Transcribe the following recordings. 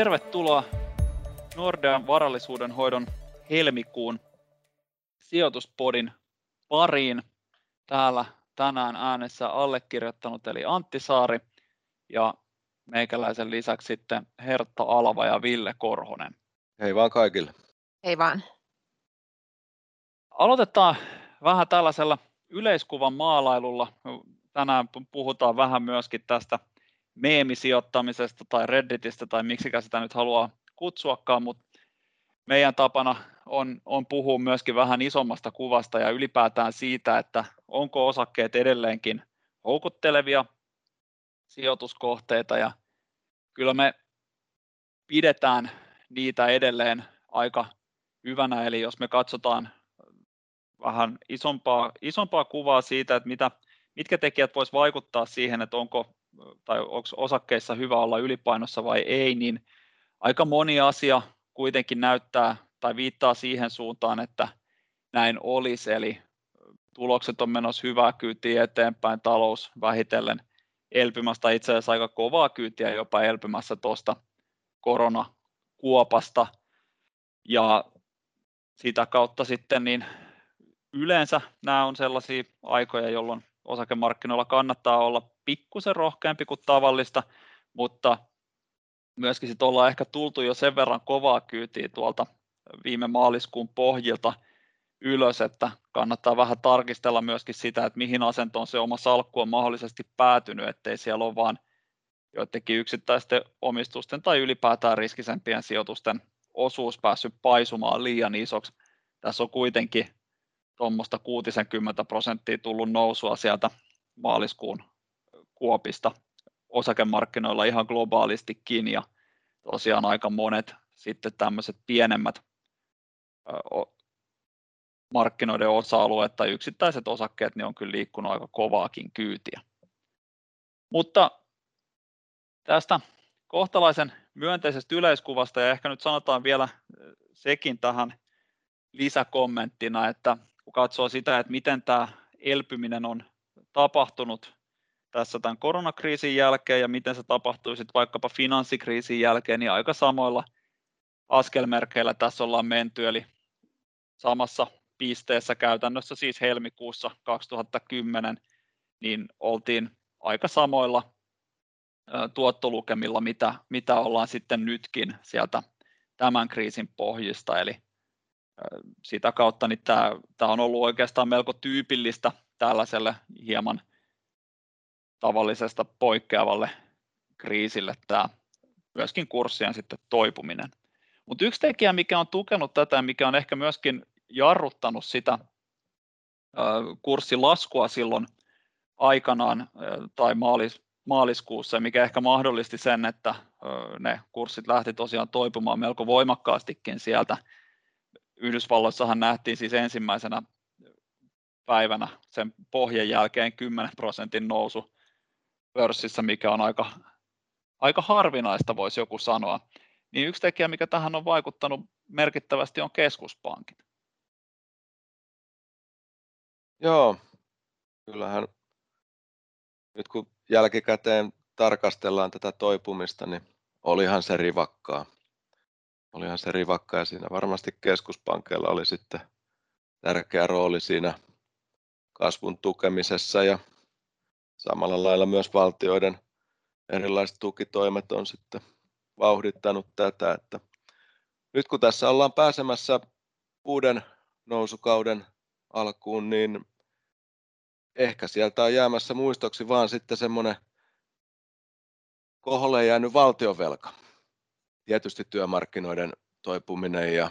tervetuloa Nordean varallisuuden hoidon helmikuun sijoituspodin pariin. Täällä tänään äänessä allekirjoittanut eli Antti Saari ja meikäläisen lisäksi sitten Hertta Alva ja Ville Korhonen. Hei vaan kaikille. Hei vaan. Aloitetaan vähän tällaisella yleiskuvan maalailulla. Tänään puhutaan vähän myöskin tästä meemisijoittamisesta tai Redditistä tai miksikä sitä nyt haluaa kutsuakaan, mutta meidän tapana on, on puhua myöskin vähän isommasta kuvasta ja ylipäätään siitä, että onko osakkeet edelleenkin houkuttelevia sijoituskohteita. Ja kyllä me pidetään niitä edelleen aika hyvänä, eli jos me katsotaan vähän isompaa, isompaa kuvaa siitä, että mitä, mitkä tekijät voisi vaikuttaa siihen, että onko tai onko osakkeissa hyvä olla ylipainossa vai ei, niin aika moni asia kuitenkin näyttää tai viittaa siihen suuntaan, että näin olisi, eli tulokset on menossa hyvää kyytiä eteenpäin, talous vähitellen elpymästä, itse asiassa aika kovaa kyytiä jopa elpymässä tuosta koronakuopasta, ja sitä kautta sitten niin yleensä nämä on sellaisia aikoja, jolloin osakemarkkinoilla kannattaa olla pikkusen rohkeampi kuin tavallista, mutta myöskin sitten ollaan ehkä tultu jo sen verran kovaa kyytiä tuolta viime maaliskuun pohjilta ylös, että kannattaa vähän tarkistella myöskin sitä, että mihin asentoon se oma salkku on mahdollisesti päätynyt, ettei siellä ole vaan joidenkin yksittäisten omistusten tai ylipäätään riskisempien sijoitusten osuus päässyt paisumaan liian isoksi. Tässä on kuitenkin tuommoista 60 prosenttia tullut nousua sieltä maaliskuun kuopista osakemarkkinoilla ihan globaalistikin ja tosiaan aika monet sitten tämmöiset pienemmät markkinoiden osa-alueet tai yksittäiset osakkeet niin on kyllä liikkunut aika kovaakin kyytiä. Mutta tästä kohtalaisen myönteisestä yleiskuvasta ja ehkä nyt sanotaan vielä sekin tähän lisäkommenttina, että kun katsoo sitä, että miten tämä elpyminen on tapahtunut tässä tämän koronakriisin jälkeen ja miten se tapahtui sitten vaikkapa finanssikriisin jälkeen, niin aika samoilla askelmerkeillä tässä ollaan menty, eli samassa pisteessä käytännössä siis helmikuussa 2010, niin oltiin aika samoilla tuottolukemilla, mitä, mitä ollaan sitten nytkin sieltä tämän kriisin pohjista, eli sitä kautta niin tämä, tämä on ollut oikeastaan melko tyypillistä tällaiselle hieman tavallisesta poikkeavalle kriisille tämä myöskin kurssien sitten toipuminen. Mutta yksi tekijä, mikä on tukenut tätä mikä on ehkä myöskin jarruttanut sitä kurssilaskua silloin aikanaan tai maalis, maaliskuussa, mikä ehkä mahdollisti sen, että ne kurssit lähti tosiaan toipumaan melko voimakkaastikin sieltä. Yhdysvalloissahan nähtiin siis ensimmäisenä päivänä sen pohjan jälkeen 10 prosentin nousu pörssissä, mikä on aika, aika harvinaista, voisi joku sanoa. Niin yksi tekijä, mikä tähän on vaikuttanut merkittävästi, on keskuspankit. Joo, kyllähän nyt kun jälkikäteen tarkastellaan tätä toipumista, niin olihan se rivakkaa. Olihan se rivakkaa ja siinä varmasti keskuspankkeilla oli sitten tärkeä rooli siinä kasvun tukemisessa ja samalla lailla myös valtioiden erilaiset tukitoimet on sitten vauhdittanut tätä, että nyt kun tässä ollaan pääsemässä uuden nousukauden alkuun, niin ehkä sieltä on jäämässä muistoksi vaan sitten semmoinen koholle jäänyt valtiovelka. Tietysti työmarkkinoiden toipuminen ja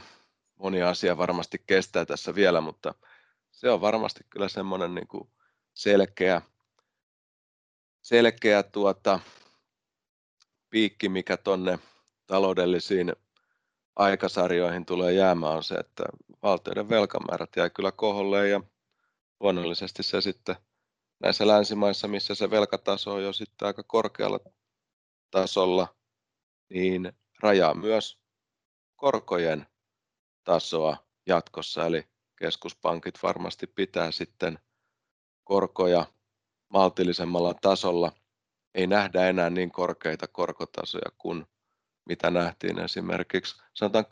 moni asia varmasti kestää tässä vielä, mutta se on varmasti kyllä semmoinen niin kuin selkeä, selkeä tuota, piikki, mikä tuonne taloudellisiin aikasarjoihin tulee jäämään, on se, että valtioiden velkamäärät jäi kyllä koholle ja luonnollisesti se sitten näissä länsimaissa, missä se velkataso on jo sitten aika korkealla tasolla, niin rajaa myös korkojen tasoa jatkossa, eli keskuspankit varmasti pitää sitten korkoja maltillisemmalla tasolla. Ei nähdä enää niin korkeita korkotasoja kuin mitä nähtiin esimerkiksi sanotaan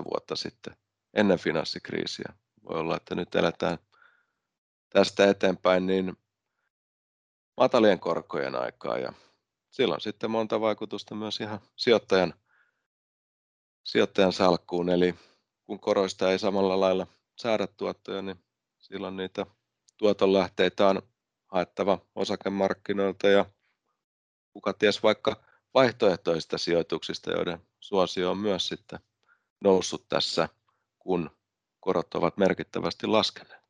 10-15 vuotta sitten ennen finanssikriisiä. Voi olla, että nyt eletään tästä eteenpäin niin matalien korkojen aikaa ja silloin sitten monta vaikutusta myös ihan sijoittajan, sijoittajan salkkuun. Eli kun koroista ei samalla lailla saada tuottoja, niin silloin niitä tuotonlähteitä on haettava osakemarkkinoilta ja kuka ties vaikka vaihtoehtoisista sijoituksista, joiden suosio on myös sitten noussut tässä, kun korot ovat merkittävästi laskeneet.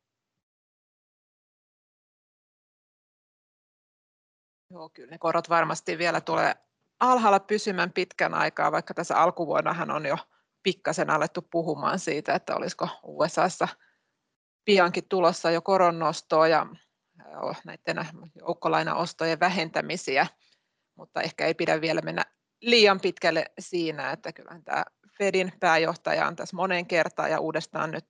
Joo, kyllä ne korot varmasti vielä tulee alhaalla pysymään pitkän aikaa, vaikka tässä alkuvuonnahan on jo pikkasen alettu puhumaan siitä, että olisiko USAssa piankin tulossa jo koronnostoa ja näiden joukkolainaostojen vähentämisiä, mutta ehkä ei pidä vielä mennä liian pitkälle siinä, että kyllähän tämä Fedin pääjohtaja on tässä monen kertaan ja uudestaan nyt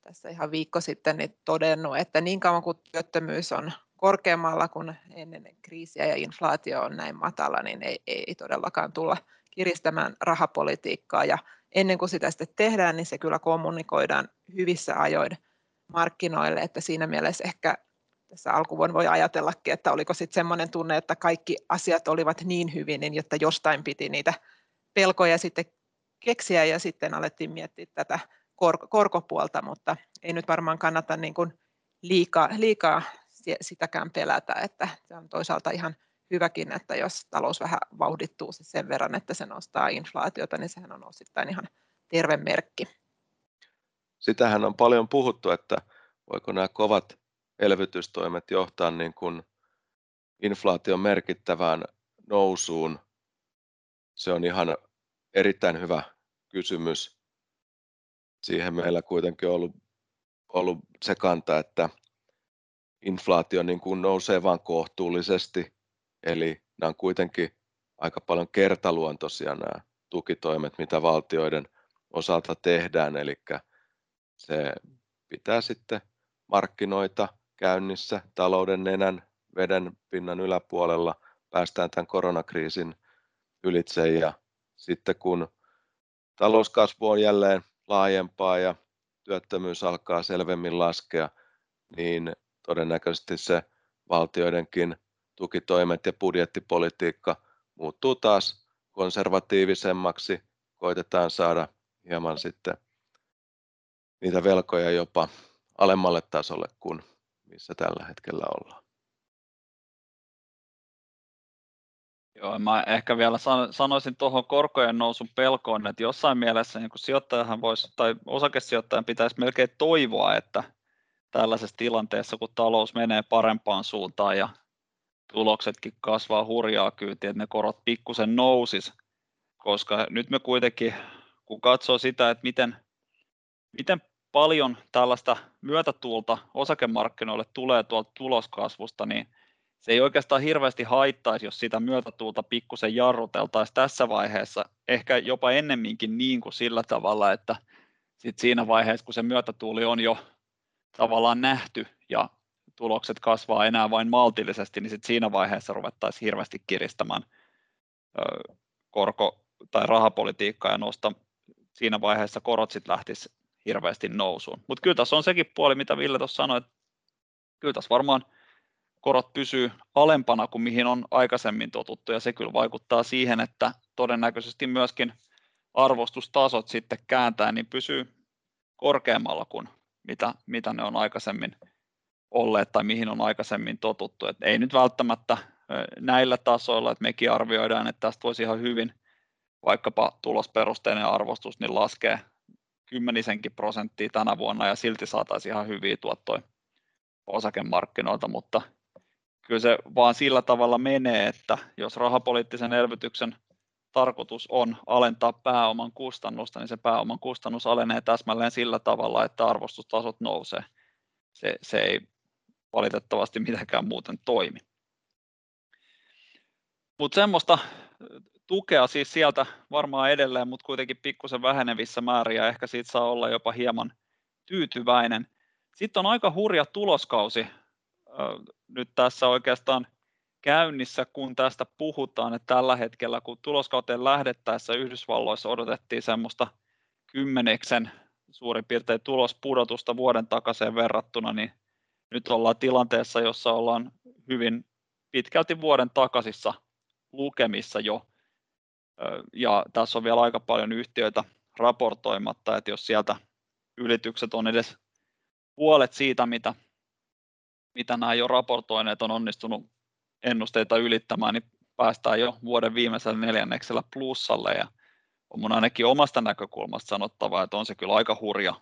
tässä ihan viikko sitten niin todennut, että niin kauan kuin työttömyys on korkeammalla kuin ennen kriisiä ja inflaatio on näin matala, niin ei, ei todellakaan tulla kiristämään rahapolitiikkaa. Ja ennen kuin sitä sitten tehdään, niin se kyllä kommunikoidaan hyvissä ajoin markkinoille, että siinä mielessä ehkä tässä alkuvuonna voi ajatellakin, että oliko sitten semmoinen tunne, että kaikki asiat olivat niin hyvin, niin jotta jostain piti niitä pelkoja sitten keksiä ja sitten alettiin miettiä tätä kor- korkopuolta, mutta ei nyt varmaan kannata niin kuin liikaa, liikaa sitäkään pelätä, että se on toisaalta ihan hyväkin, että jos talous vähän vauhdittuu sen verran, että se nostaa inflaatiota, niin sehän on osittain ihan terve merkki. Sitähän on paljon puhuttu, että voiko nämä kovat elvytystoimet johtaa niin kuin inflaation merkittävään nousuun. Se on ihan erittäin hyvä kysymys. Siihen meillä kuitenkin on ollut, ollut se kanta, että inflaatio niin kuin nousee vain kohtuullisesti, eli nämä on kuitenkin aika paljon kertaluontoisia nämä tukitoimet, mitä valtioiden osalta tehdään, eli se pitää sitten markkinoita käynnissä talouden nenän veden pinnan yläpuolella, päästään tämän koronakriisin ylitse ja sitten kun talouskasvu on jälleen laajempaa ja työttömyys alkaa selvemmin laskea, niin todennäköisesti se valtioidenkin tukitoimet ja budjettipolitiikka muuttuu taas konservatiivisemmaksi. Koitetaan saada hieman sitten niitä velkoja jopa alemmalle tasolle kuin missä tällä hetkellä ollaan. Joo, mä ehkä vielä sanoisin tuohon korkojen nousun pelkoon, että jossain mielessä niin sijoittajahan voisi, tai osakesijoittajan pitäisi melkein toivoa, että tällaisessa tilanteessa, kun talous menee parempaan suuntaan ja tuloksetkin kasvaa hurjaa kyytiä, että ne korot pikkusen nousis, koska nyt me kuitenkin, kun katsoo sitä, että miten, miten paljon tällaista myötätuulta osakemarkkinoille tulee tuolta tuloskasvusta, niin se ei oikeastaan hirveästi haittaisi, jos sitä myötätuulta pikkusen jarruteltaisiin tässä vaiheessa, ehkä jopa ennemminkin niin kuin sillä tavalla, että sit siinä vaiheessa, kun se myötätuuli on jo tavallaan nähty ja tulokset kasvaa enää vain maltillisesti, niin sit siinä vaiheessa ruvettaisiin hirveästi kiristämään korko- tai rahapolitiikkaa ja nosta siinä vaiheessa korot sitten lähtisi hirveästi nousuun. Mutta kyllä tässä on sekin puoli, mitä Ville tuossa sanoi, että kyllä tässä varmaan korot pysyy alempana kuin mihin on aikaisemmin totuttu ja se kyllä vaikuttaa siihen, että todennäköisesti myöskin arvostustasot sitten kääntää, niin pysyy korkeammalla kuin mitä, mitä ne on aikaisemmin olleet tai mihin on aikaisemmin totuttu. Et ei nyt välttämättä näillä tasoilla, että mekin arvioidaan, että tästä voisi ihan hyvin vaikkapa tulosperusteinen arvostus niin laskee kymmenisenkin prosenttia tänä vuonna ja silti saataisiin ihan hyviä tuottoja osakemarkkinoilta, mutta kyllä se vaan sillä tavalla menee, että jos rahapoliittisen elvytyksen tarkoitus on alentaa pääoman kustannusta, niin se pääoman kustannus alenee täsmälleen sillä tavalla, että arvostustasot nousee. Se, se ei valitettavasti mitenkään muuten toimi. Mutta semmoista tukea siis sieltä varmaan edelleen, mutta kuitenkin pikkusen vähenevissä määrin ja ehkä siitä saa olla jopa hieman tyytyväinen. Sitten on aika hurja tuloskausi nyt tässä oikeastaan käynnissä, kun tästä puhutaan, että tällä hetkellä, kun tuloskauteen lähdettäessä Yhdysvalloissa odotettiin semmoista kymmeneksen suurin piirtein tulospudotusta vuoden takaisin verrattuna, niin nyt ollaan tilanteessa, jossa ollaan hyvin pitkälti vuoden takaisissa lukemissa jo. Ja tässä on vielä aika paljon yhtiöitä raportoimatta, että jos sieltä ylitykset on edes puolet siitä, mitä, mitä nämä jo raportoineet on onnistunut ennusteita ylittämään, niin päästään jo vuoden viimeisellä neljänneksellä plussalle ja on mun ainakin omasta näkökulmasta sanottava, että on se kyllä aika hurja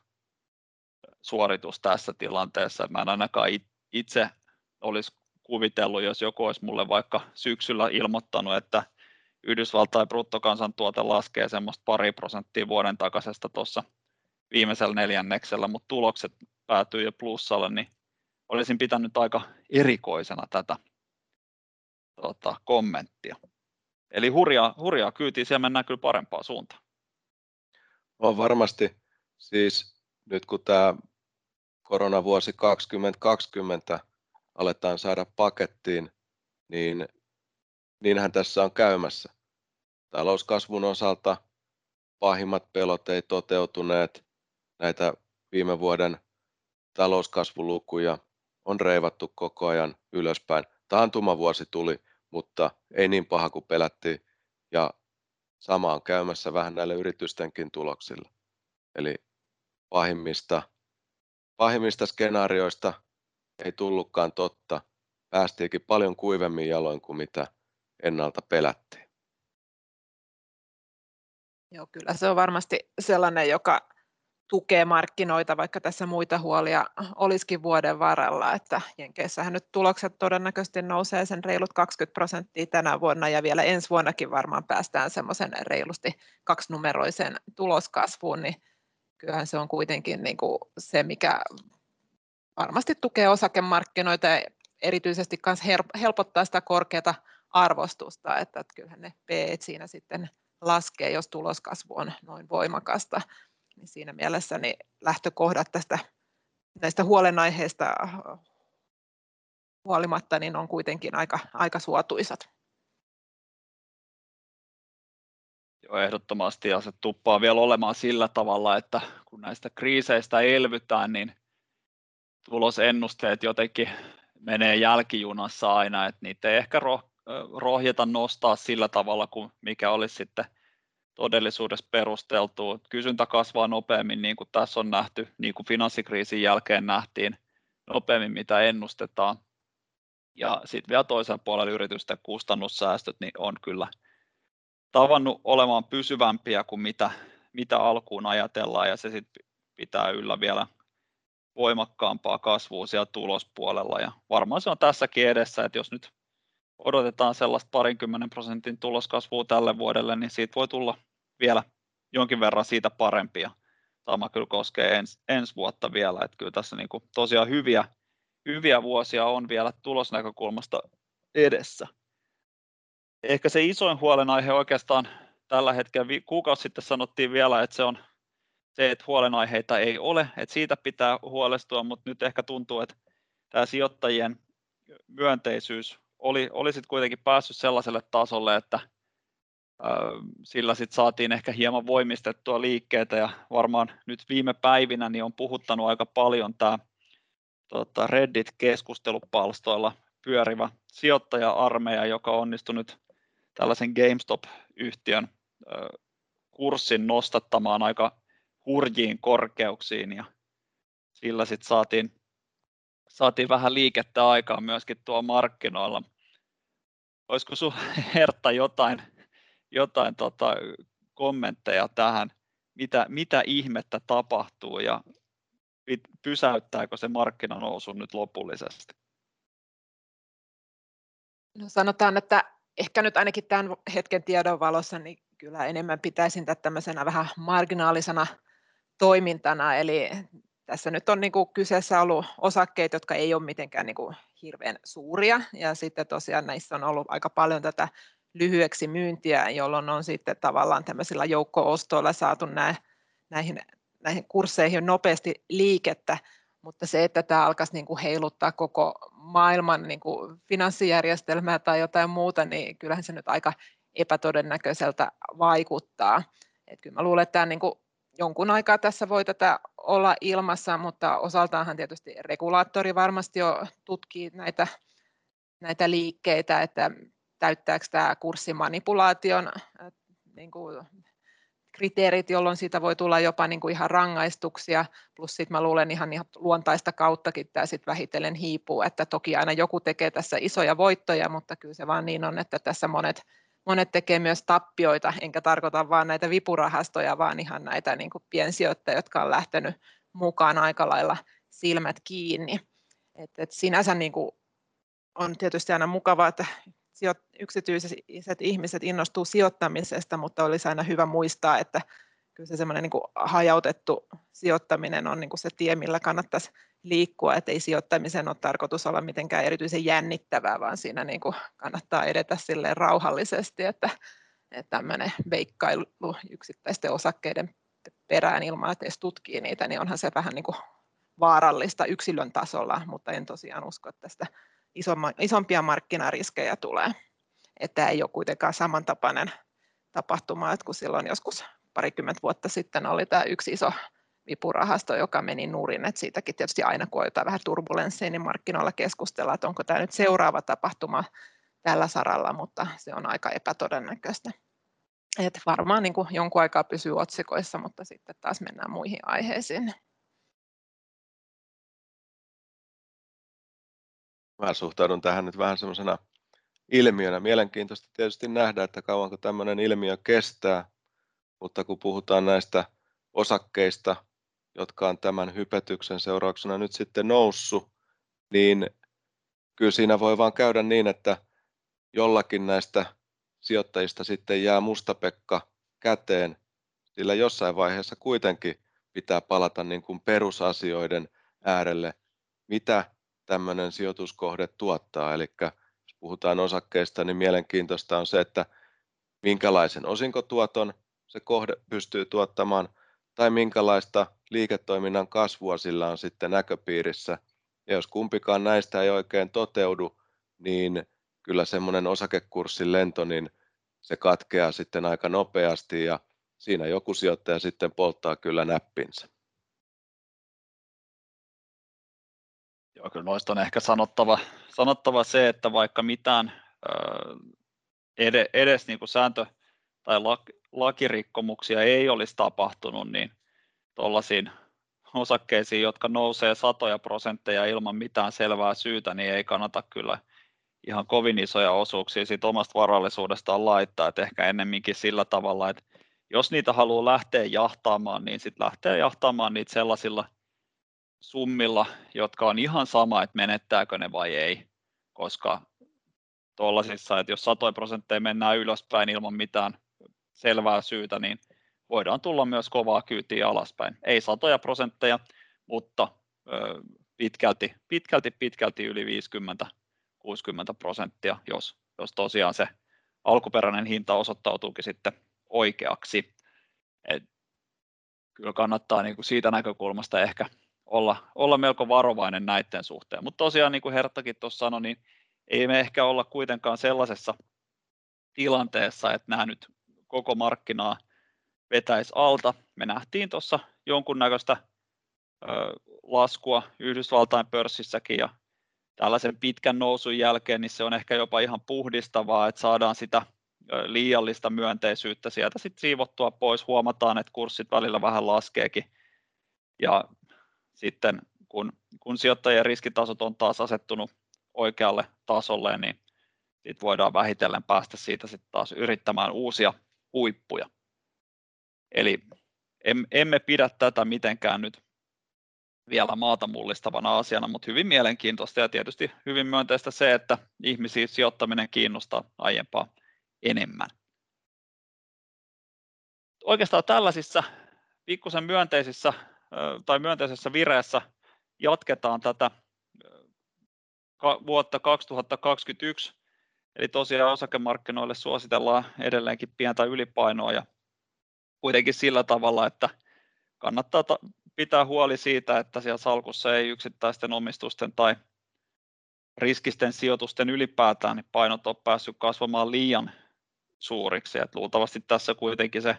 suoritus tässä tilanteessa. Mä en ainakaan itse olisi kuvitellut, jos joku olisi mulle vaikka syksyllä ilmoittanut, että Yhdysvaltain bruttokansantuote laskee semmoista pari prosenttia vuoden takaisesta tuossa viimeisellä neljänneksellä, mutta tulokset päätyy jo plussalle, niin olisin pitänyt aika erikoisena tätä tota, kommenttia. Eli hurjaa, hurjaa kyytiä, siellä mennään kyllä parempaan suuntaan. On varmasti, siis nyt kun tämä koronavuosi 2020 aletaan saada pakettiin, niin niinhän tässä on käymässä. Talouskasvun osalta pahimmat pelot ei toteutuneet. Näitä viime vuoden talouskasvulukuja on reivattu koko ajan ylöspäin. Taantumavuosi tuli, mutta ei niin paha kuin pelättiin. Ja sama on käymässä vähän näille yritystenkin tuloksilla. Eli pahimmista, pahimmista skenaarioista ei tullutkaan totta. Päästiinkin paljon kuivemmin jaloin kuin mitä ennalta pelättiin. Joo, kyllä se on varmasti sellainen, joka tukee markkinoita, vaikka tässä muita huolia olisikin vuoden varrella, että Jenkeissähän nyt tulokset todennäköisesti nousee sen reilut 20 prosenttia tänä vuonna ja vielä ensi vuonnakin varmaan päästään semmoisen reilusti kaksinumeroiseen tuloskasvuun, niin kyllähän se on kuitenkin niin kuin se, mikä varmasti tukee osakemarkkinoita ja erityisesti myös helpottaa sitä korkeata arvostusta, että kyllähän ne P siinä sitten laskee, jos tuloskasvu on noin voimakasta niin siinä mielessä niin lähtökohdat tästä näistä huolenaiheista huolimatta niin on kuitenkin aika, aika suotuisat. Joo, ehdottomasti ja se tuppaa vielä olemaan sillä tavalla, että kun näistä kriiseistä elvytään, niin tulosennusteet jotenkin menee jälkijunassa aina, että niitä ei ehkä rohjeta nostaa sillä tavalla kuin mikä olisi sitten todellisuudessa perusteltua. Kysyntä kasvaa nopeammin, niin kuin tässä on nähty, niin kuin finanssikriisin jälkeen nähtiin, nopeammin mitä ennustetaan. Ja sitten vielä toisen puolella yritysten kustannussäästöt niin on kyllä tavannut olemaan pysyvämpiä kuin mitä, mitä alkuun ajatellaan, ja se sitten pitää yllä vielä voimakkaampaa kasvua siellä tulospuolella, ja varmaan se on tässäkin edessä, että jos nyt odotetaan sellaista parinkymmenen prosentin tuloskasvua tälle vuodelle, niin siitä voi tulla vielä jonkin verran siitä parempia. Sama kyllä koskee ens, ensi vuotta vielä, että kyllä tässä niin kuin tosiaan hyviä, hyviä vuosia on vielä tulosnäkökulmasta edessä. Ehkä se isoin huolenaihe oikeastaan tällä hetkellä, kuukausi sitten sanottiin vielä, että se on se, että huolenaiheita ei ole, että siitä pitää huolestua, mutta nyt ehkä tuntuu, että tämä sijoittajien myönteisyys oli, oli sitten kuitenkin päässyt sellaiselle tasolle, että sillä sitten saatiin ehkä hieman voimistettua liikkeitä ja varmaan nyt viime päivinä niin on puhuttanut aika paljon tämä tota Reddit-keskustelupalstoilla pyörivä sijoittaja-armeija, joka onnistui nyt tällaisen GameStop-yhtiön kurssin nostattamaan aika hurjiin korkeuksiin ja sillä sitten saatiin, saatiin vähän liikettä aikaan myöskin tuo markkinoilla olisiko sinulla Hertta jotain, jotain tota, kommentteja tähän, mitä, mitä ihmettä tapahtuu ja pysäyttääkö se markkinanousu nyt lopullisesti? No sanotaan, että ehkä nyt ainakin tämän hetken tiedon valossa, niin kyllä enemmän pitäisin tätä tämmöisenä vähän marginaalisena toimintana, eli tässä nyt on niin kuin kyseessä ollut osakkeet, jotka ei ole mitenkään niin kuin hirveän suuria, ja sitten tosiaan näissä on ollut aika paljon tätä lyhyeksi myyntiä, jolloin on sitten tavallaan tämmöisillä joukko-ostoilla saatu nää, näihin, näihin kursseihin nopeasti liikettä, mutta se, että tämä alkaisi niin kuin heiluttaa koko maailman niin kuin finanssijärjestelmää tai jotain muuta, niin kyllähän se nyt aika epätodennäköiseltä vaikuttaa. Et kyllä mä luulen, että tämä niin kuin jonkun aikaa tässä voi tätä olla ilmassa, mutta osaltaanhan tietysti regulaattori varmasti jo tutkii näitä, näitä liikkeitä, että täyttääkö tämä kurssimanipulaation niin kuin kriteerit, jolloin siitä voi tulla jopa niin kuin ihan rangaistuksia, plus sitten mä luulen ihan, ihan luontaista kauttakin tämä sitten vähitellen hiipuu, että toki aina joku tekee tässä isoja voittoja, mutta kyllä se vaan niin on, että tässä monet, monet tekee myös tappioita, enkä tarkoita vaan näitä vipurahastoja, vaan ihan näitä niin kuin piensijoittajia, jotka on lähtenyt mukaan aika lailla silmät kiinni. Et, et sinänsä niin kuin on tietysti aina mukavaa, että yksityiset ihmiset innostuu sijoittamisesta, mutta olisi aina hyvä muistaa, että kyllä se semmoinen niin hajautettu sijoittaminen on niin kuin se tie, millä kannattaisi liikkua, että ei sijoittamisen ole tarkoitus olla mitenkään erityisen jännittävää, vaan siinä niin kuin kannattaa edetä silleen rauhallisesti, että, että tämmöinen veikkailu yksittäisten osakkeiden perään ilman, että edes tutkii niitä, niin onhan se vähän niin kuin vaarallista yksilön tasolla, mutta en tosiaan usko, että tästä isompia markkinariskejä tulee. Että ei ole kuitenkaan samantapainen tapahtuma, että kun silloin joskus parikymmentä vuotta sitten oli tämä yksi iso vipurahasto, joka meni nurin, että siitäkin tietysti aina kun on jotain vähän turbulenssia, niin markkinoilla keskustellaan, että onko tämä nyt seuraava tapahtuma tällä saralla, mutta se on aika epätodennäköistä. Et varmaan niin kuin jonkun aikaa pysyy otsikoissa, mutta sitten taas mennään muihin aiheisiin. Mä suhtaudun tähän nyt vähän semmoisena ilmiönä. Mielenkiintoista tietysti nähdä, että kauanko tämmöinen ilmiö kestää, mutta kun puhutaan näistä osakkeista, jotka on tämän hypetyksen seurauksena nyt sitten noussut, niin kyllä siinä voi vaan käydä niin, että jollakin näistä sijoittajista sitten jää mustapekka käteen, sillä jossain vaiheessa kuitenkin pitää palata niin kuin perusasioiden äärelle, mitä tämmöinen sijoituskohde tuottaa. Eli jos puhutaan osakkeista, niin mielenkiintoista on se, että minkälaisen osinkotuoton se kohde pystyy tuottamaan tai minkälaista liiketoiminnan kasvua sillä on sitten näköpiirissä. Ja jos kumpikaan näistä ei oikein toteudu, niin kyllä semmoinen osakekurssin lento, niin se katkeaa sitten aika nopeasti ja siinä joku sijoittaja sitten polttaa kyllä näppinsä. Joo, kyllä noista on ehkä sanottava, sanottava se, että vaikka mitään edes, edes niin kuin sääntö- tai lakirikkomuksia ei olisi tapahtunut, niin tuollaisiin osakkeisiin, jotka nousee satoja prosentteja ilman mitään selvää syytä, niin ei kannata kyllä ihan kovin isoja osuuksia siitä omasta varallisuudestaan laittaa, että ehkä ennemminkin sillä tavalla, että jos niitä haluaa lähteä jahtaamaan, niin sitten lähtee jahtaamaan niitä sellaisilla summilla, jotka on ihan sama, että menettääkö ne vai ei, koska tuollaisissa, että jos satoja prosentteja mennään ylöspäin ilman mitään selvää syytä, niin voidaan tulla myös kovaa kyytiä alaspäin. Ei satoja prosentteja, mutta pitkälti, pitkälti, pitkälti yli 50 60 prosenttia, jos, jos tosiaan se alkuperäinen hinta osoittautuukin sitten oikeaksi. Et kyllä kannattaa niin kuin siitä näkökulmasta ehkä olla, olla melko varovainen näiden suhteen. Mutta tosiaan, niin kuin Herttakin tuossa sanoi, niin ei me ehkä olla kuitenkaan sellaisessa tilanteessa, että nämä nyt koko markkinaa vetäisi alta. Me nähtiin tuossa jonkunnäköistä ö, laskua Yhdysvaltain pörssissäkin ja tällaisen pitkän nousun jälkeen, niin se on ehkä jopa ihan puhdistavaa, että saadaan sitä liiallista myönteisyyttä sieltä sitten siivottua pois. Huomataan, että kurssit välillä vähän laskeekin. Ja sitten kun, kun sijoittajien riskitasot on taas asettunut oikealle tasolle, niin sit voidaan vähitellen päästä siitä sitten taas yrittämään uusia huippuja. Eli emme pidä tätä mitenkään nyt vielä maata mullistavana asiana, mutta hyvin mielenkiintoista ja tietysti hyvin myönteistä se, että ihmisiä sijoittaminen kiinnostaa aiempaa enemmän. Oikeastaan tällaisissa pikkusen myönteisissä tai myönteisessä vireessä jatketaan tätä vuotta 2021, eli tosiaan osakemarkkinoille suositellaan edelleenkin pientä ylipainoa ja kuitenkin sillä tavalla, että kannattaa pitää huoli siitä, että siellä salkussa ei yksittäisten omistusten tai riskisten sijoitusten ylipäätään niin painot on päässyt kasvamaan liian suuriksi. Et luultavasti tässä kuitenkin se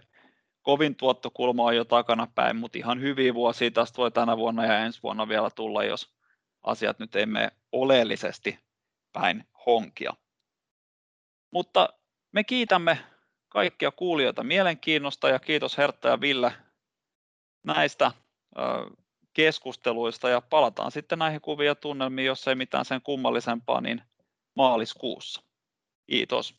kovin tuottokulma on jo takana päin, mutta ihan hyviä vuosia tästä voi tänä vuonna ja ensi vuonna vielä tulla, jos asiat nyt ei mene oleellisesti päin honkia. Mutta me kiitämme kaikkia kuulijoita mielenkiinnosta ja kiitos Hertta ja Ville näistä keskusteluista ja palataan sitten näihin kuviin ja tunnelmiin, jos ei mitään sen kummallisempaa, niin maaliskuussa. Kiitos.